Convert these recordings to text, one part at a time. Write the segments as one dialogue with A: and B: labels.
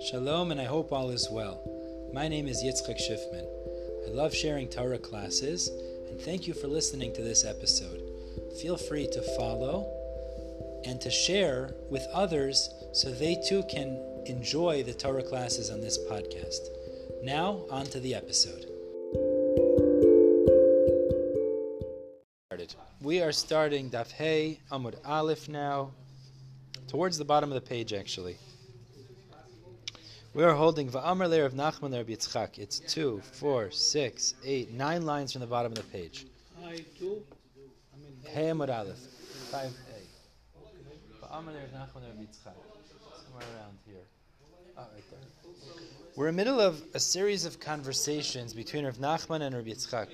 A: Shalom, and I hope all is well. My name is Yitzchak Schiffman. I love sharing Torah classes, and thank you for listening to this episode. Feel free to follow and to share with others so they too can enjoy the Torah classes on this podcast. Now, on to the episode. We are starting Daf Hey Amud Aleph now, towards the bottom of the page actually. We are holding Va'amar Leir Rav Nachman Rabbi Yitzchak. It's two, four, six, eight, nine lines from the bottom of the page. Hey Amud Aleph, five A. Leir Rav Nachman Rabbi Yitzchak. Somewhere around here. Oh, right there. We're in the middle of a series of conversations between Rav Nachman and Rabbi Yitzchak.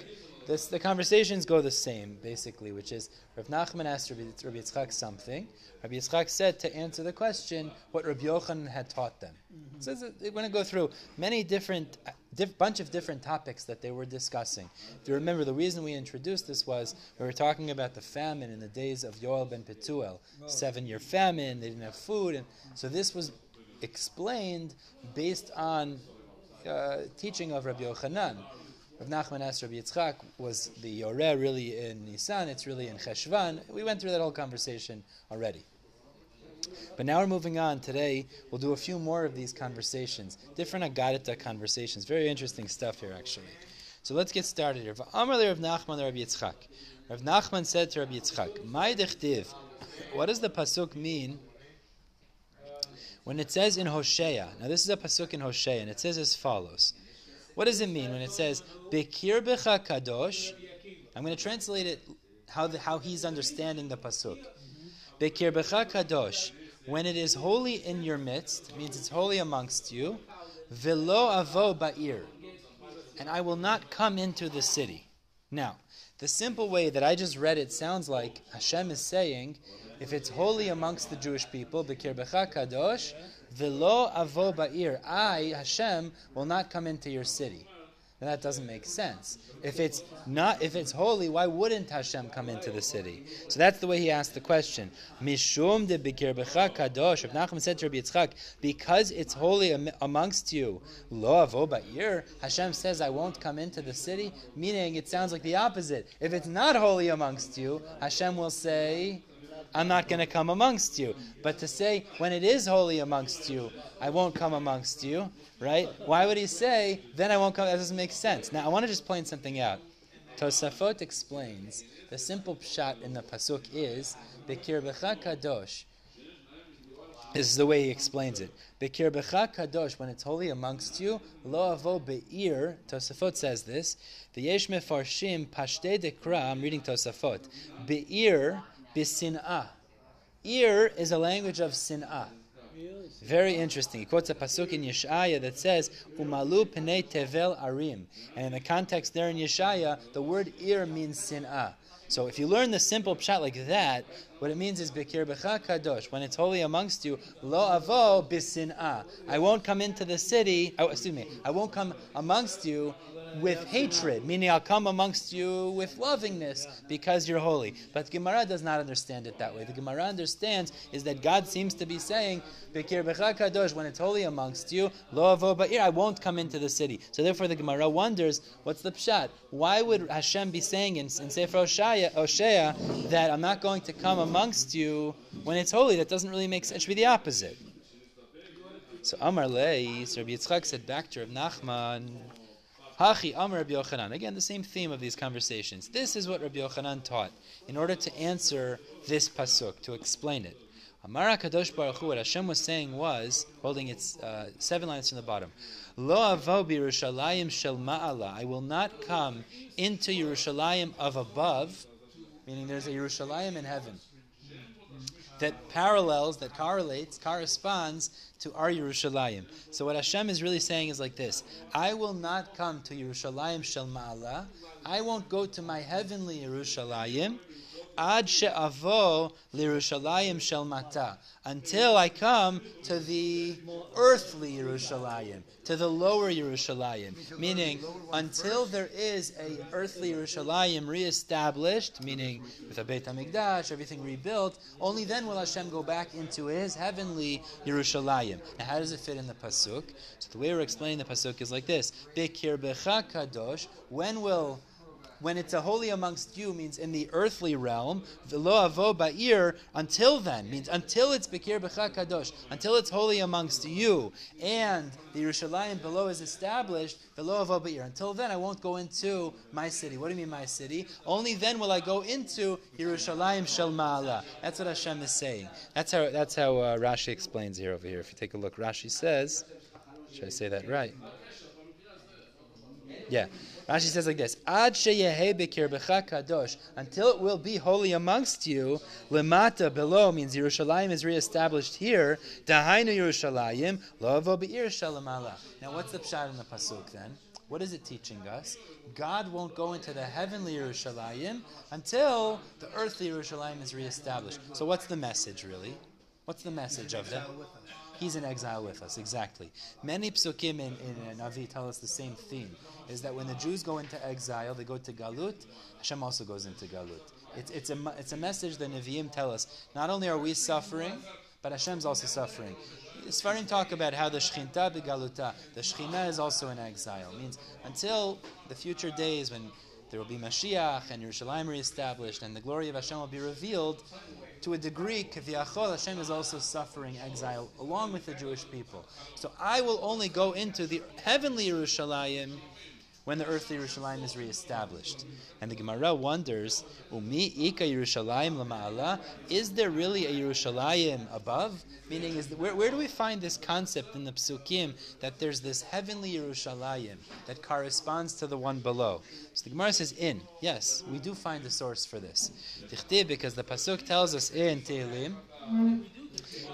A: This, the conversations go the same, basically, which is Rav Nachman asked Rabbi, Rabbi Yitzchak something. Rabbi Yitzchak said to answer the question what Rabbi Yochanan had taught them. Mm-hmm. So they're going to go through many different, diff, bunch of different topics that they were discussing. If you remember, the reason we introduced this was we were talking about the famine in the days of Yoel ben Petuel, seven-year famine. They didn't have food, and so this was explained based on uh, teaching of Rabbi Yochanan. Rav Nachman asked Rabbi Yitzchak, was the Yoreh really in Nisan? It's really in Cheshvan. We went through that whole conversation already. But now we're moving on. Today we'll do a few more of these conversations, different Agadita conversations. Very interesting stuff here, actually. So let's get started here. Amar Rav Nachman Rabbi Yitzchak. Rav Nachman said to Rabbi Yitzchak, "My dechtiv." What does the pasuk mean when it says in Hosea? Now this is a pasuk in Hosea, and it says as follows. What does it mean when it says Bekirbecha Kadosh? I'm going to translate it how the, how he's understanding the pasuk. Bekirbecha Kadosh. When it is holy in your midst, means it's holy amongst you. Velo avo ba'ir. And I will not come into the city. Now, the simple way that I just read it sounds like Hashem is saying, if it's holy amongst the Jewish people, Bekirbecha Kadosh, Velo avo ba'ir. I, Hashem, will not come into your city. Now that doesn't make sense. If it's not, if it's holy, why wouldn't Hashem come into the city? So that's the way he asked the question. Mishum de kadosh. Rav Nachman said to Rabbi Yitzchak, because it's holy amongst you, lo ba'ir. Hashem says, I won't come into the city. Meaning, it sounds like the opposite. If it's not holy amongst you, Hashem will say, I'm not going to come amongst you. But to say, when it is holy amongst you, I won't come amongst you, right? Why would he say, then I won't come? That doesn't make sense. Now, I want to just point something out. Tosafot explains the simple pshat in the pasuk is Bekirbecha Kadosh. This is the way he explains it. Bekirbecha Kadosh, when it's holy amongst you, lo avo be'ir, Tosafot says this, the yesh mefarshim pashte dekra, I'm reading Tosafot, be'ir bisin'ah. Ir is a language of sin'ah. Very interesting. He quotes a pasuk in Yeshaya that says, "Umalu pnei tevel arim," and in the context there in Yeshaya, the word "ir" means sin'ah. So if you learn the simple pshat like that, what it means is Bekir Becha Kadosh, when it's holy amongst you, Lo Avo Bisin'ah. I won't come into the city, oh, excuse me, I won't come amongst you with hatred, meaning I'll come amongst you with lovingness because you're holy. But Gemara does not understand it that way. The Gemara understands is that God seems to be saying, when it's holy amongst you, Lo Ba'ir, I won't come into the city. So therefore the Gemara wonders, what's the pshat? Why would Hashem be saying in, in Sefer Oshaya, Oshea that I'm not going to come amongst you when it's holy? That doesn't really make sense. It should be the opposite. So Amar Lei, Rabbi Yitzchak said back to Rav Nachman, Hachi Amar Rabbi Yochanan. Again, the same theme of these conversations. This is what Rabbi Yochanan taught in order to answer this pasuk, to explain it. Amar Kadosh Baruch Hu, what Hashem was saying was, holding its uh, seven lines from the bottom, Lo avo Yerushalayim shel ma'ala. I will not come into Yerushalayim of above, meaning there's a Yerushalayim in heaven that parallels, that correlates, corresponds to our Yerushalayim. So what Hashem is really saying is like this: I will not come to Yerushalayim Shel Ma'ala. I won't go to my heavenly Yerushalayim, Ad she'avo l'Yerushalayim shel mata. Until I come to the earthly Yerushalayim, to the lower Yerushalayim. Meaning, until there is a earthly Yerushalayim reestablished, meaning with a Beit HaMikdash, everything rebuilt, only then will Hashem go back into his heavenly Yerushalayim. Now, how does it fit in the Pasuk? So the way we're explaining the Pasuk is like this. Bekir becha kadosh, when will when it's a holy amongst you means in the earthly realm. V'lo avo ba'ir until then means until it's bekir b'cha kadosh, until it's holy amongst you, and the Yerushalayim below is established. V'lo avo ba'ir. Until then, I won't go into my city. What do you mean my city? Only then will I go into Yerushalayim shel ma'ala. That's what Hashem is saying. That's how that's how uh, Rashi explains here over here. If you take a look, Rashi says, should I say that right? Yeah. Rashi says like this: Ad kadosh, until it will be holy amongst you. Lemata below means Yerushalayim is reestablished here. Dahainu Yerushalayim lovo beir. Now, what's the pshat in the pasuk then? What is it teaching us? God won't go into the heavenly Yerushalayim until the earthly Yerushalayim is reestablished. So, what's the message really? What's the message of that? He's in exile with us, exactly. Many psukim in, in Navi tell us the same theme is that when the Jews go into exile, they go to Galut, Hashem also goes into Galut. It's, it's, a, it's a message the Nevi'im tell us. Not only are we suffering, but Hashem's also suffering. Sfarim talk about how the Shechinta begaluta, the Shechina is also in exile. It means until the future days when there will be Mashiach and Yerushalayim reestablished and the glory of Hashem will be revealed, to a degree, Kaviyachol, Hashem is also suffering exile along with the Jewish people. So I will only go into the heavenly Yerushalayim when the earthly Yerushalayim is reestablished. And the Gemara wonders, Umi ika Yerushalayim lama'ala, is there really a Yerushalayim above? Meaning, is the, where, where do we find this concept in the Psukim that there's this heavenly Yerushalayim that corresponds to the one below? So the Gemara says, in. Yes, we do find the source for this. Because the Pasuk tells us in Tehillim,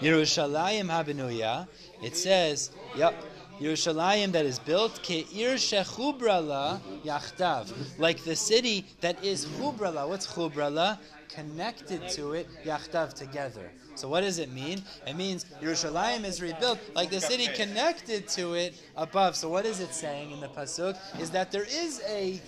A: Yerushalayim habenuya, it says, yep, Yerushalayim that is built, ke'ir shechubrala yachtav, like the city that is chubrala. What's chubrala? Connected to it, yachtav, together. So what does it mean? It means Yerushalayim is rebuilt like the city connected to it above. So what is it saying in the pasuk? Is that there is a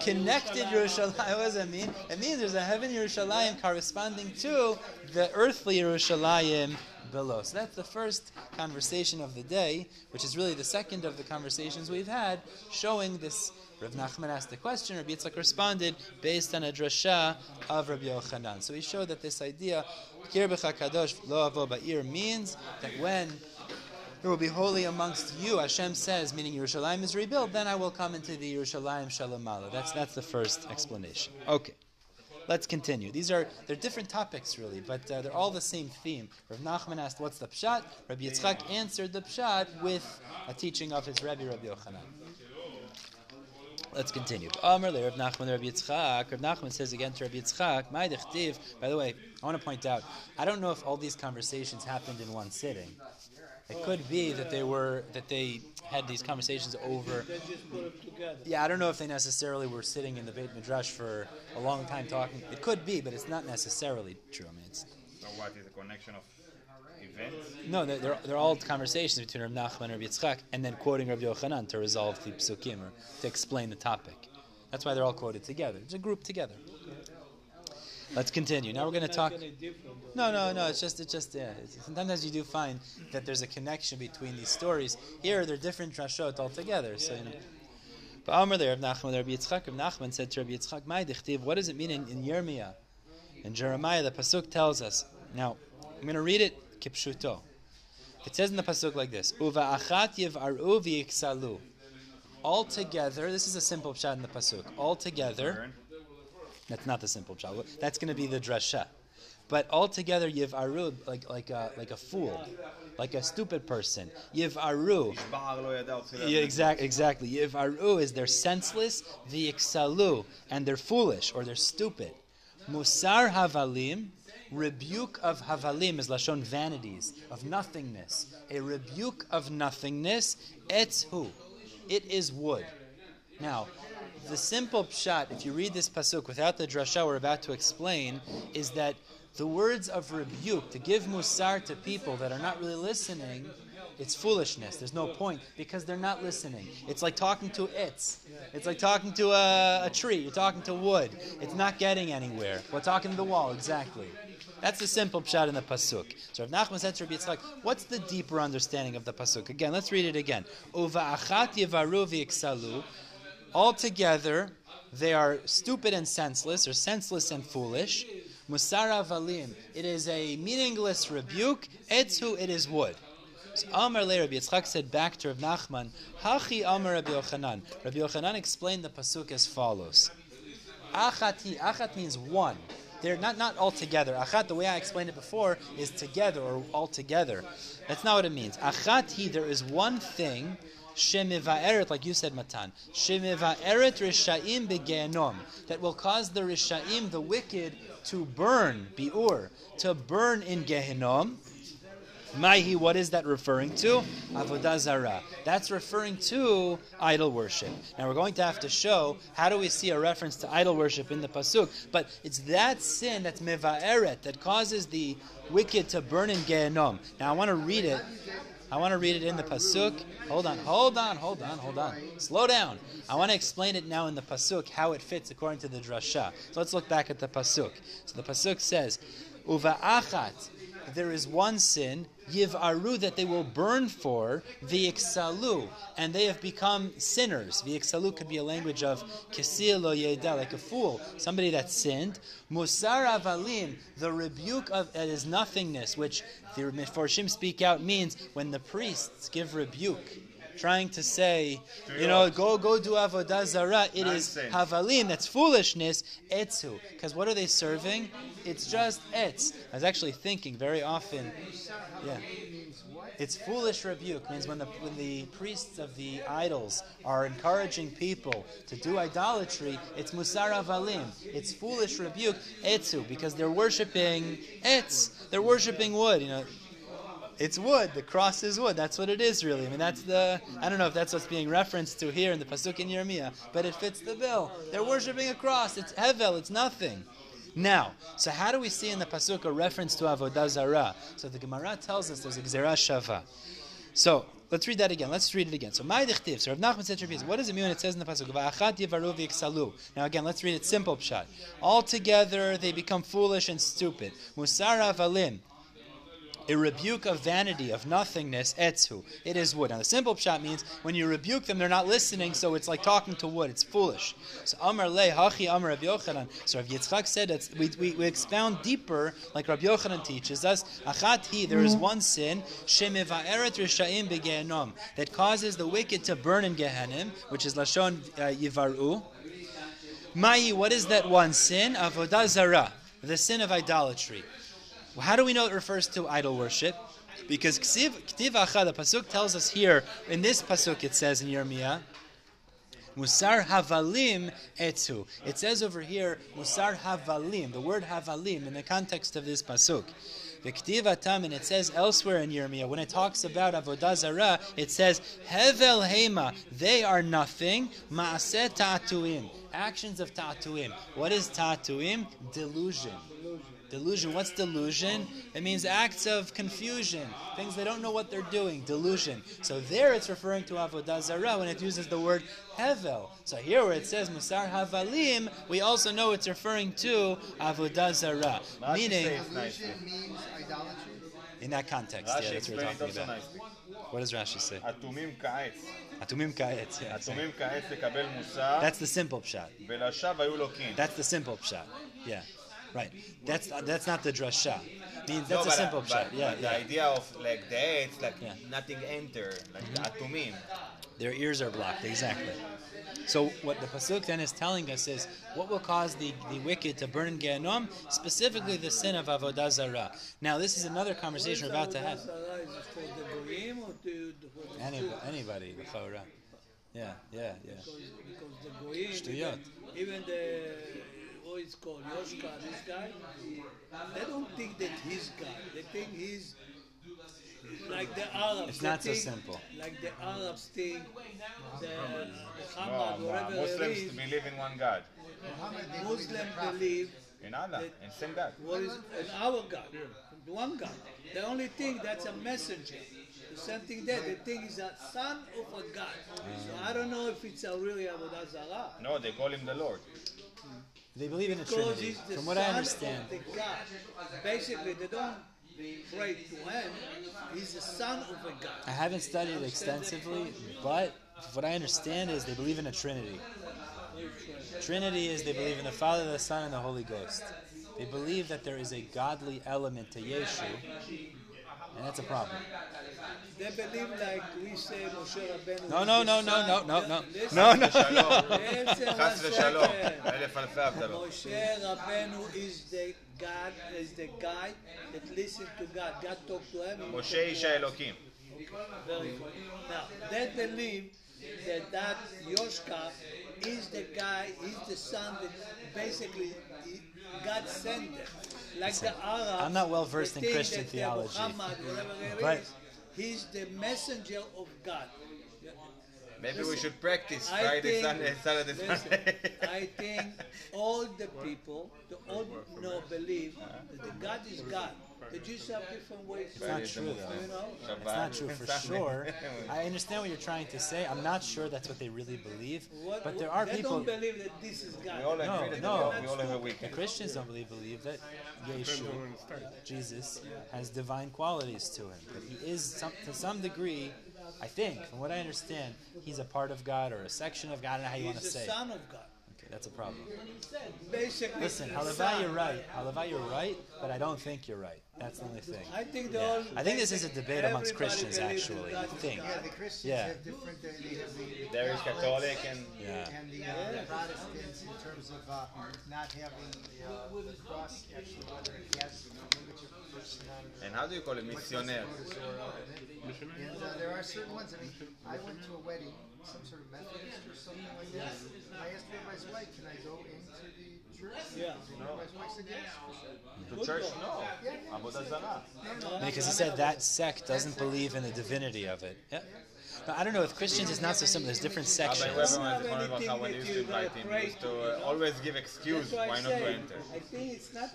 A: connected Yerushalayim. What does that mean? It means there's a heaven Yerushalayim corresponding to the earthly Yerushalayim below. So that's the first conversation of the day, which is really the second of the conversations we've had, showing this. Rav Nachman asked the question, Rabbi Yitzchak responded based on a drasha of Rabbi Yochanan. So he showed that this idea, Kir Kadosh Lo Avo Ba'ir, means that when it will be holy amongst you, Hashem says, meaning Yerushalayim is rebuilt, then I will come into the Yerushalayim Shalom That's, that's the first explanation. Okay. Let's continue. These are they're different topics really, but uh, they're all the same theme. Rav Nachman asked, "What's the pshat?" Rabbi Yitzchak answered the pshat with a teaching of his Rebbe Rabbi Yochanan. Let's continue. Amr Rav Nachman Rabbi Yitzchak. Rav Nachman says again to Rabbi Yitzchak, "My By the way, I want to point out, I don't know if all these conversations happened in one sitting. It could be that they were that they had these conversations over. Yeah, I don't know if they necessarily were sitting in the Beit Midrash for a long time talking. It could be, but it's not necessarily true. I mean, it's.
B: So what is the connection of events?
A: No, they're, they're, all conversations between Rav Nachman and Rav Yitzchak, and then quoting Rav Yochanan to resolve the psukim or to explain the topic. That's why they're all quoted together. It's a group together. Let's continue. Now we're going to talk. No, no, no. It's just, it's just, yeah. Sometimes you do find that there's a connection between these stories. Here, they're different drashot altogether. So you know. But Amr there, Rav Nachman, Rabbi Yitzchak, Rav Nachman said to Rabbi Yitzchak, "My dichtiv, what does it mean in, in Yirmiyah, in Jeremiah? The pasuk tells us. Now, I'm going to read it kipshuto. It says in the pasuk like this: Uva achat yiv'aru v'yiksalu. All together, this is a simple pshat in the pasuk. All together. That's not the simple pshat. That's going to be the drasha. But altogether, yiv aru, like like a, like a fool, like a stupid person. Yiv aru. Yeah, exactly, exactly. Yiv aru is they're senseless, v'iksalu, and they're foolish or they're stupid. Musar havalim, rebuke of havalim is lashon vanities, of nothingness. A rebuke of nothingness, etz who? It is wood. Now, the simple pshat, if you read this pasuk without the drasha we're about to explain, is that the words of rebuke, to give musar to people that are not really listening, it's foolishness. There's no point because they're not listening. It's like talking to its. It's like talking to a, a tree. You're talking to wood. It's not getting anywhere. We're talking to the wall, exactly. That's the simple pshat in the pasuk. So Rav Nachman said to Rabbi Yitzchak, what's the deeper understanding of the pasuk? Again, let's read it again. Uva achat yevaru v'iksalu. Altogether, they are stupid and senseless, or senseless and foolish. Musara valim. It is a meaningless rebuke. Etzu, it is wood. So Amar le Rabbi Yitzchak said back to Rav Nachman, Hachi Amar Rabbi Yochanan. Rabbi Yochanan explained the pasuk as follows. Achati, achat means one. They're not not all together. Achat, the way I explained it before, is together or all together. That's not what it means. Achati, there is one thing. Shemiva'eret, like you said, Matan. Shemiva'eret rishaim begenom. That will cause the rishaim, the wicked, to burn, biur, to burn in Gehenom. Maihi, what is that referring to? Avodah Zarah. That's referring to idol worship. Now we're going to have to show how do we see a reference to idol worship in the pasuk. But it's that sin that's meva'eret that causes the wicked to burn in Gehenom. Now I want to read it. I want to read it in the pasuk. Hold on, hold on, hold on, hold on. Slow down. I want to explain it now in the pasuk how it fits according to the drasha. So let's look back at the pasuk. So the pasuk says, "Uva achat." There is one sin yivaru that they will burn for v'iksalu, and they have become sinners. V'iksalu could be a language of kesil lo yeda, like a fool, somebody that sinned. Musar avalim, the rebuke of that is nothingness, which the Meforshim speak out means when the priests give rebuke trying to say, you know, go go do avodah zarah. It is havalim. That's foolishness. Etzu, because what are they serving? It's just etz. I was actually thinking very often. Yeah. It's foolish rebuke means when the when the priests of the idols are encouraging people to do idolatry, it's musar avalim. It's foolish rebuke etzu because they're worshiping etz. They're worshiping wood. You know, it's wood. The cross is wood. That's what it is, really. I mean, that's the. I don't know if that's what's being referenced to here in the pasuk in Yirmiyah, but it fits the bill. They're worshiping a cross. It's hevel. It's nothing. Now, so how do we see in the pasuk a reference to avodah zarah? So the Gemara tells us there's a gzera shava. So let's read that again. Let's read it again. So my dichtiv. So Rav Nachman said what does it mean when it says in the pasuk "Va'achat yivaru v'iksalu"? Now again, let's read it simple pshat. Altogether they become foolish and stupid. Musara avalim. A rebuke of vanity, of nothingness, etzu. It is wood. Now, the simple pshat means when you rebuke them, they're not listening, so it's like talking to wood. It's foolish. So, Amar le, hachi Amar Rabbi Yochanan. So, Rav Yitzchak said that we, we, we expound deeper, like Rabbi Yochanan teaches us. Achat hi, there is one sin, shemiva'eret rishaim begehenom, that causes the wicked to burn in Gehenim, which is Lashon uh, Yivaru. Mai, what is that one sin? Avodah zarah, the sin of idolatry. Well, how do we know it refers to idol worship? Because Ksiv Ktiv Acha, the pasuk tells us here in this pasuk it says in Yirmiyah, Musar havalim etzu. It says over here Musar havalim. The word havalim in the context of this pasuk. The Ktiv Atam, and it says elsewhere in Yirmiyah, when it talks about Avodah Zarah, it says, Hevel Hema, they are nothing, Maaseh Ta'atuim, actions of Ta'atuim. What is? Delusion. Delusion. Delusion. What's delusion? It means acts of confusion, things they don't know what they're doing. Delusion. So there it's referring to avodah zarah when it uses the word hevel. So here where it says musar havalim, we also know it's referring to avodah zarah, meaning In that context, yeah, that's what we're talking about. What does Rashi say? Atumim ka'etz. Atumim ka'etz.
B: Atumim ka'etz lekabel musar.
A: That's the simple pshat. That's the simple pshat. Yeah right. That's that's not the drasha. Means
B: No,
A: that's a
B: but-
A: simple
B: but-
A: pshat. Yeah,
B: The idea of like the it's like
A: Yeah.
B: nothing enter, like the mm-hmm. atumim.
A: Their ears are blocked, exactly. So what the pasuk then is telling us is what will cause the, the wicked to burn in Gehenom, specifically the sin of avodah zarah. Now this is another conversation we're about to have.
C: Sarah is it for the goyim or to for the
A: Any, anybody, the chora. Yeah, yeah, yeah.
C: Because, because the goyim, even, even the what is called Yoshka, this guy, they don't think that he's God. They think he's like the Arabs.
A: It's not so simple.
C: Like the Arabs think the
B: No,
C: Muhammad,
B: uh,
C: wherever
B: Muslims
C: he is,
B: believe in one God.
C: Muslims believe
B: In Allah, in same God.
C: what is in our God, one God. The only thing that's a messenger. The same thing there, they think he's a son of a God. So I don't know if it's a really Avodah Zarah.
B: No, they call him the Lord.
A: They believe in a trinity. From what I understand,
C: the God. Basically, they don't pray to him. He's the son of a God.
A: I haven't studied extensively, but what I understand is they believe in a trinity. Trinity is they believe in the Father, the Son, and the Holy Ghost. They believe that there is a godly element to Yeshu, and that's a problem.
C: They believe like we say Moshe Rabbeinu.
A: No,
C: is
A: no,
C: the
A: no, no,
C: son-
A: no, no, no,
C: Listen,
A: no, no,
B: ושלום.
A: no.
C: Listen one
B: חס ושלום.
C: second.
B: אלף אלפי הבדלות.
C: Moshe Rabbeinu is the God, is the guy that listen to God. God talk to him. he
B: משה
C: talk
B: איש
C: to him.
B: האלוקים.
C: Very good. Now, they believe that that Yoshka is the guy, he's the son that basically he- God sent them. Like the Arabs.
A: I'm not well versed in Christian theology.
C: Muhammad, whatever it
A: But-
C: he's the messenger of God.
B: Maybe we should practice
C: I
B: Friday,
C: think-
B: Sunday, Saturday,
C: listen,
B: Sunday.
C: I think all the people, the all know, believe that the God is God. The Jews have different ways to
A: It's not
B: Friday is the
A: true, though.
C: You know?
A: It's not true for sure. I understand what you're trying to say. I'm not sure that's what they really believe.
C: What-
A: But there
C: what-
A: are
C: they
A: people.
C: don't believe that this is God.
B: We all agree
A: No,
B: that
A: no.
B: we all have a
A: The. Christians don't believe believe that Yeshu, Jesus, has divine qualities to him. That he is some, to some degree. I think, from what I understand, he's a part of God or a section of God. I don't know how you want to
C: He's the
A: say.
C: son of God.
A: Okay, that's a problem.
C: Basically,
A: Listen,
C: the
A: Halavai, you're right. Halavai, you're right, but I don't think you're right. That's the only thing.
C: I think they
A: Yeah. I think this is a debate amongst Christians, actually.
C: God
A: I think.
D: Yeah, the Christians
A: Yeah.
D: have different. Uh, they have the, the
B: There is Catholic and
A: Yeah.
D: and the, uh, the Protestants in terms of uh, not having the, uh, the cross actually whether it has an image of a person on it. or
B: And how do you call it?
D: what's
B: Missioner.
D: the or, uh, And uh, there are certain ones. I mean, I went to a wedding, some sort of Methodist or something like that. I asked the rabbi's wife, "Can I go into the church?"
C: Yeah.
D: And the rabbi's wife said, "Yes."
B: The church, no. Avodah Zarah.
A: Because he said that sect doesn't believe in the divinity of it. Yeah. But I don't know, with Christians it's not so simple, there's different sections.
B: always give excuse
C: why
B: not to enter.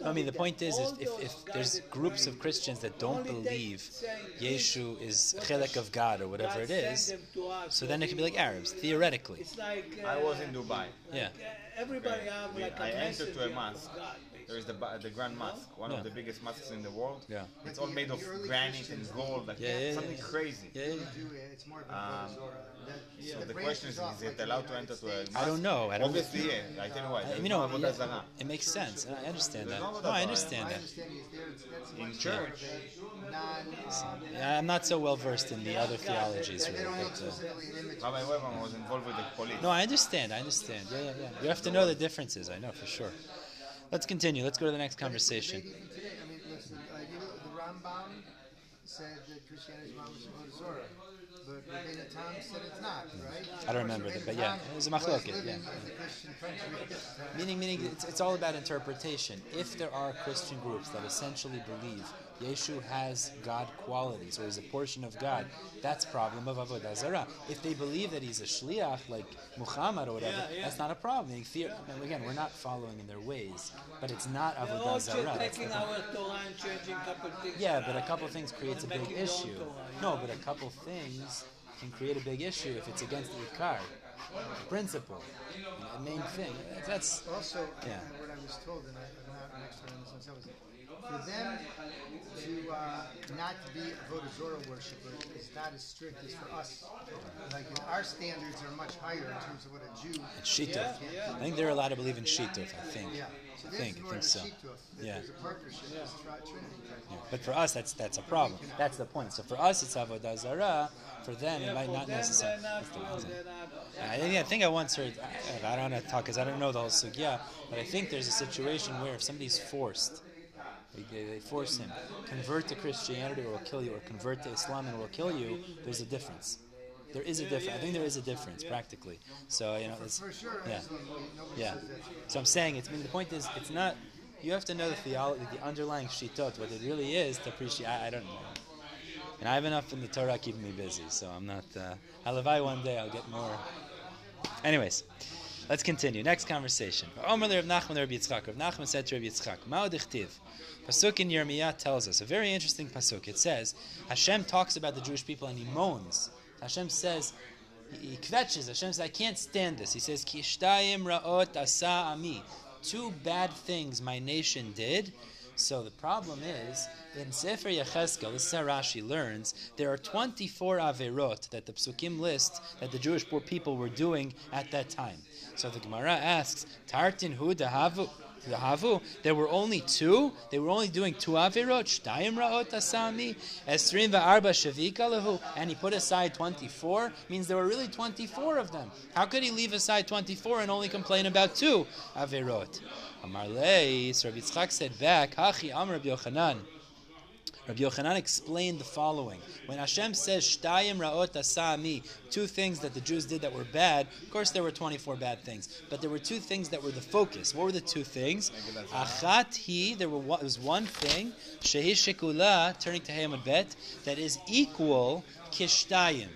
C: I
A: mean, the point is,
C: is
A: if, if there's groups of Christians that don't believe Yeshu is Chelek of God or whatever it is, so then it could be like Arabs, theoretically.
B: I was in Dubai.
A: Yeah.
C: Everybody
B: okay.
C: have like
B: I entered to a mosque
C: of God,
B: There is the, the Grand Mosque, one
A: Yeah.
B: of the biggest mosques in the world.
A: Yeah.
B: It's all made of granite and gold, like
A: Yeah, yeah,
B: something
A: yeah.
B: crazy.
A: Yeah, yeah,
D: They
A: yeah.
D: do, It's more of a
B: Um, So the question is, is it allowed to enter to a
D: States.
A: I don't know. I don't.
B: Obviously, yeah. I tell you why.
A: I, you know, yeah, it makes sense. I understand that.
B: no
A: No, I understand that.
D: understanding is there, it's, that's
B: In church.
D: more of a non, um,
A: Yeah, I'm not so well versed in the other theologies, really. But, uh,
D: specifically.
B: Rabbi Weberman was involved with the police.
A: no, I understand. I understand. Yeah, yeah, yeah. You have to know the differences. I know for sure. Let's continue. Let's go to the next conversation.
D: Today, I mean, listen, uh, you know, the Rambam said that Christianity is Mamash Avodah Zorah, but Tam said it's not, right?
A: I don't remember that, but yeah, it was a machloket, yeah.
D: In the Christian country at this time.
A: Meaning, meaning, it's, it's all about interpretation. If there are Christian groups that essentially believe Yeshu has God qualities or is a portion of God, that's problem of avodah zarah. If they believe that he's a shliach like Muhammad or whatever,
C: Yeah, yeah.
A: that's not a problem. They fear- again, we're not following in their ways, but it's not avodah
C: also
A: zarah. That's the
C: taking
A: point.
C: our Torah and changing a couple.
A: Yeah, but a couple things creates a big
C: Making their own
A: issue. No, but a couple things can create a big issue if it's against the ikar, the principle, the main thing. That's
D: Also,
A: Yeah.
D: what I was told, and I, I'm not an expert on this myself, is for them to uh, not be a Avodah Zorah worshiper is not as strict as for us. Like our standards are much higher in terms of what a Jew.
A: it's shituf. I think they're allowed to believe in shituf. I think.
D: Yeah. So
A: I think. I think so. Yeah.
D: There's a partnership. This tri-
A: Yeah. But for us, that's that's a problem. That's the point. So for us, it's avodah zarah. For them, it might not necessarily.
C: they're not
A: that's the
C: real,
A: reason.
C: they're not-
A: I think, I think I once heard, I, I don't want to talk because I don't know the whole sugya, but I think there's a situation where if somebody's forced, they, they, they force him, convert to Christianity or we'll kill you, or convert to Islam and we'll kill you, there's a difference. There is a difference. I think there is a difference, practically. So, you know, it's, yeah. Yeah. So I'm saying, it's, I mean, the point is, it's not, you have to know the theology, the underlying shitot, what it really is to appreciate. I, I don't know. And I have enough in the Torah keeping me busy, so I'm not. Uh, Halavai one day I'll get more. Anyways, let's continue. Next conversation. Omer Rav Nachman Rav Yitzchak. Rav Nachman said to Rav Yitzchak. Pasuk in Yirmiyah tells us a very interesting pasuk. It says Hashem talks about the Jewish people and he moans. Hashem says he he kvetches. Hashem says, I can't stand this. He says, Kishtayim ra'ot asa ami. Two bad things my nation did. So the problem is, in Sefer Yecheskel, this is how Rashi learns, there are 24 averot that the psukim list that the Jewish poor people were doing at that time. So the Gemara asks, Tartin hu dahavu? There were only two. They were only doing two avirot. Shtayim raot asami, esrim va'arba shavika lehu, and he put aside twenty-four. Means there were really twenty-four of them. How could he leave aside twenty-four and only complain about two avirot? Amar leis, Rabbi Yitzchak said back, Hachi Amr Yochanan. Rabbi Yochanan explained the following. When Hashem says, Shtayim ra'ot asami, two things that the Jews did that were bad, of course there were 24 bad things, but there were two things that were the focus. What were the two things? Achat hi, there was one thing, shehi shekula, turning to Hey Amud Bet, that is equal kishtayim,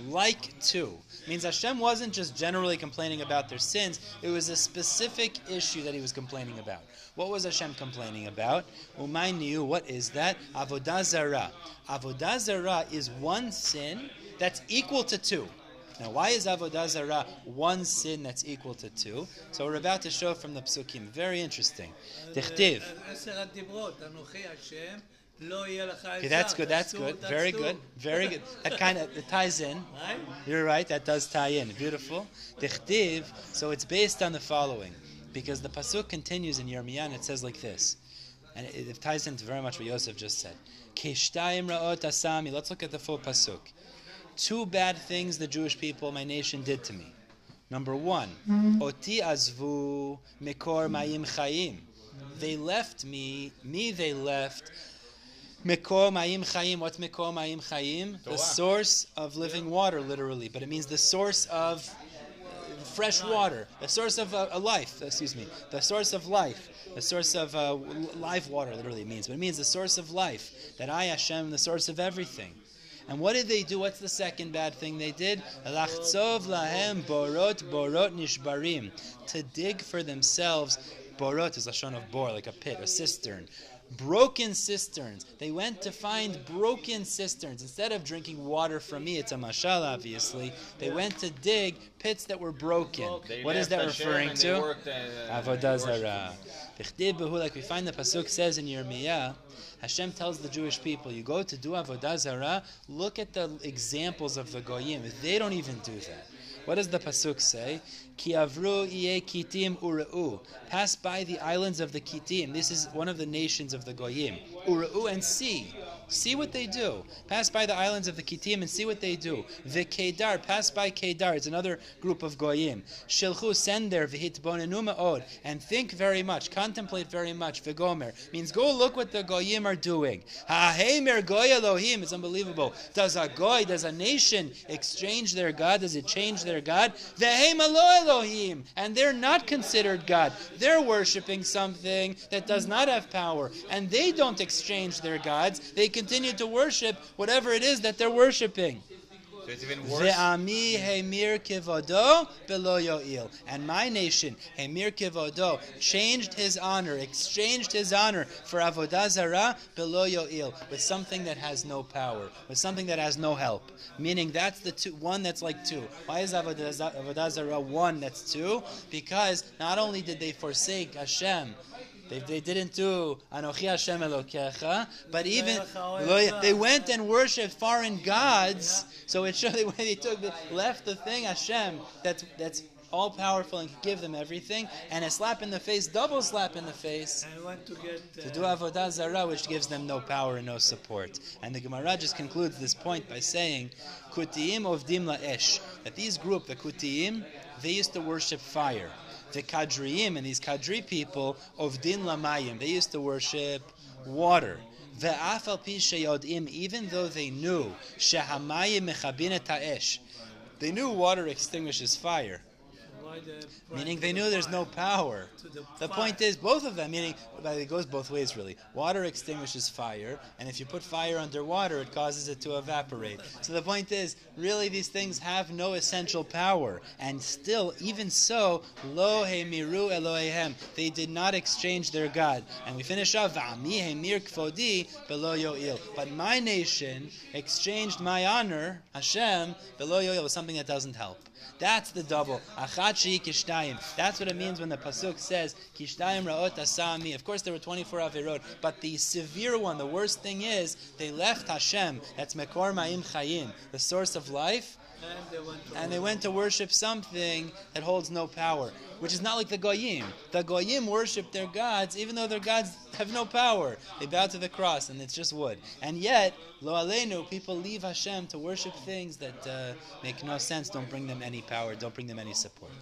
A: like two. Means Hashem wasn't just generally complaining about their sins, it was a specific issue that he was complaining about. What was Hashem complaining about? Umayniu, what is that? Avodah Zarah. Avodah Zarah is one sin that's equal to two. Now, why is Avodah Zarah one sin that's equal to two? So we're about to show from the Psukim. Very interesting. Dichtiv. Okay, that's good. That's good. Very good. Very good. That kind of it ties in. You're right. That does tie in. Beautiful. Dichtiv. So it's based on the following, because the pasuk continues in Yirmiyan. It says like this, and it, it ties into very much what Yosef just said. Ra'ot asami. Let's look at the full pasuk. Two bad things the Jewish people, my nation, did to me. Number one, oti azvu mikor mayim chayim. They left me. Me they left Mikor Mayim Chayim. What's Mikor Mayim Chayim? The source of living water, literally, but it means the source of fresh water, the source of uh, a life. Excuse me, the source of life, the source of uh, live water, literally means, but it means the source of life. That I Hashem, the source of everything. And what did they do? What's the second bad thing they did? Lachtzov lahem borot borot nishbarim. To dig for themselves. Borot is lashon of bor, like a pit, a cistern. Broken cisterns. They went to find broken cisterns. Instead of drinking water from me, it's a mashal, obviously. They went to dig pits that were broken.
B: They
A: What is that referring to?
B: worked, uh,
A: Avodah Zarah. Like we find the pasuk says in Yirmiyah, Hashem tells the Jewish people, you go to do Avodah Zarah, look at the examples of the Goyim. They don't even do that. What does the pasuk say? Ki avru kitim ureu. Pass by the islands of the Kitim. This is one of the nations of the Goyim. Ureu and see. See what they do. Pass by the islands of the Kitim and see what they do. The Kedar, pass by Kedar. It's another group of Goyim. Shilchu, send there, v'hitbonenu ma'od, and think very much, contemplate very much. V'gomer means go look what the Goyim are doing. Ha'hemer goy Elohim. It's unbelievable. Does a goy, does a nation exchange their God? Does it change their God? Ve'hem alo Elohim, and they're not considered God. They're worshiping something that does not have power, and they don't exchange their gods. They continue to worship whatever it is that they're worshiping.
B: So it's even worse.
A: Ve'ami hemir kivodo below yo'il. And my nation, hemir kivodo, changed his honor, exchanged his honor for avodah zarah below yo'il, with something that has no power, with something that has no help. Meaning that's the two, one that's like two. Why is avodah zarah one that's two? Because not only did they forsake Hashem, they, they didn't do Anochi Hashem Elokecha, but even they went and worshipped foreign gods. So it showed they, they took the, left the thing Hashem that's that's all powerful and give them everything, and a slap in the face, double slap in the face.
C: To get. Uh,
A: To do avodah zarah, which gives them no power and no support. And the Gemara just concludes this point by saying, "Kutiyim ovdim la'esh." That these group, the Kutiim, they used to worship fire. The Kadriim and these Kadri people, of Din lamayim, they used to worship water. Even though they knew they knew water extinguishes fire. Meaning they
C: the
A: knew there's no power.
C: The
A: point is, both of them, meaning it goes both ways really. Water extinguishes fire, and if you put fire under water, it causes it to evaporate. So the point is, really, these things have no essential power, and still, even so, lo he miru Elohehem, they did not exchange their God. And we finish off, "Va'ami hemir kfodi below yo'il. But my nation exchanged my honor, Hashem, below yo'il, with something that doesn't help. That's the double. Achachi kishtayim. That's what it means when the pasuk says kishtayim raot asami. Of course, there were 24 avirot, but the severe one, the worst thing is they left Hashem. That's mekor ma'im chayim, the source of life,
C: And they went to
A: and they went to worship something that holds no power, which is not like the goyim. The goyim worship their gods, even though their gods have no power. They bow to the cross, and it's just wood. And yet, lo aleinu, people leave Hashem to worship things that uh, make no sense, don't bring them any power, don't bring them any support.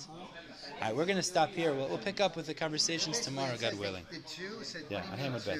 A: All right, we're going to stop here. We'll, we'll pick up with the conversations tomorrow, God willing.
D: The two said
A: Yeah, I am a bet.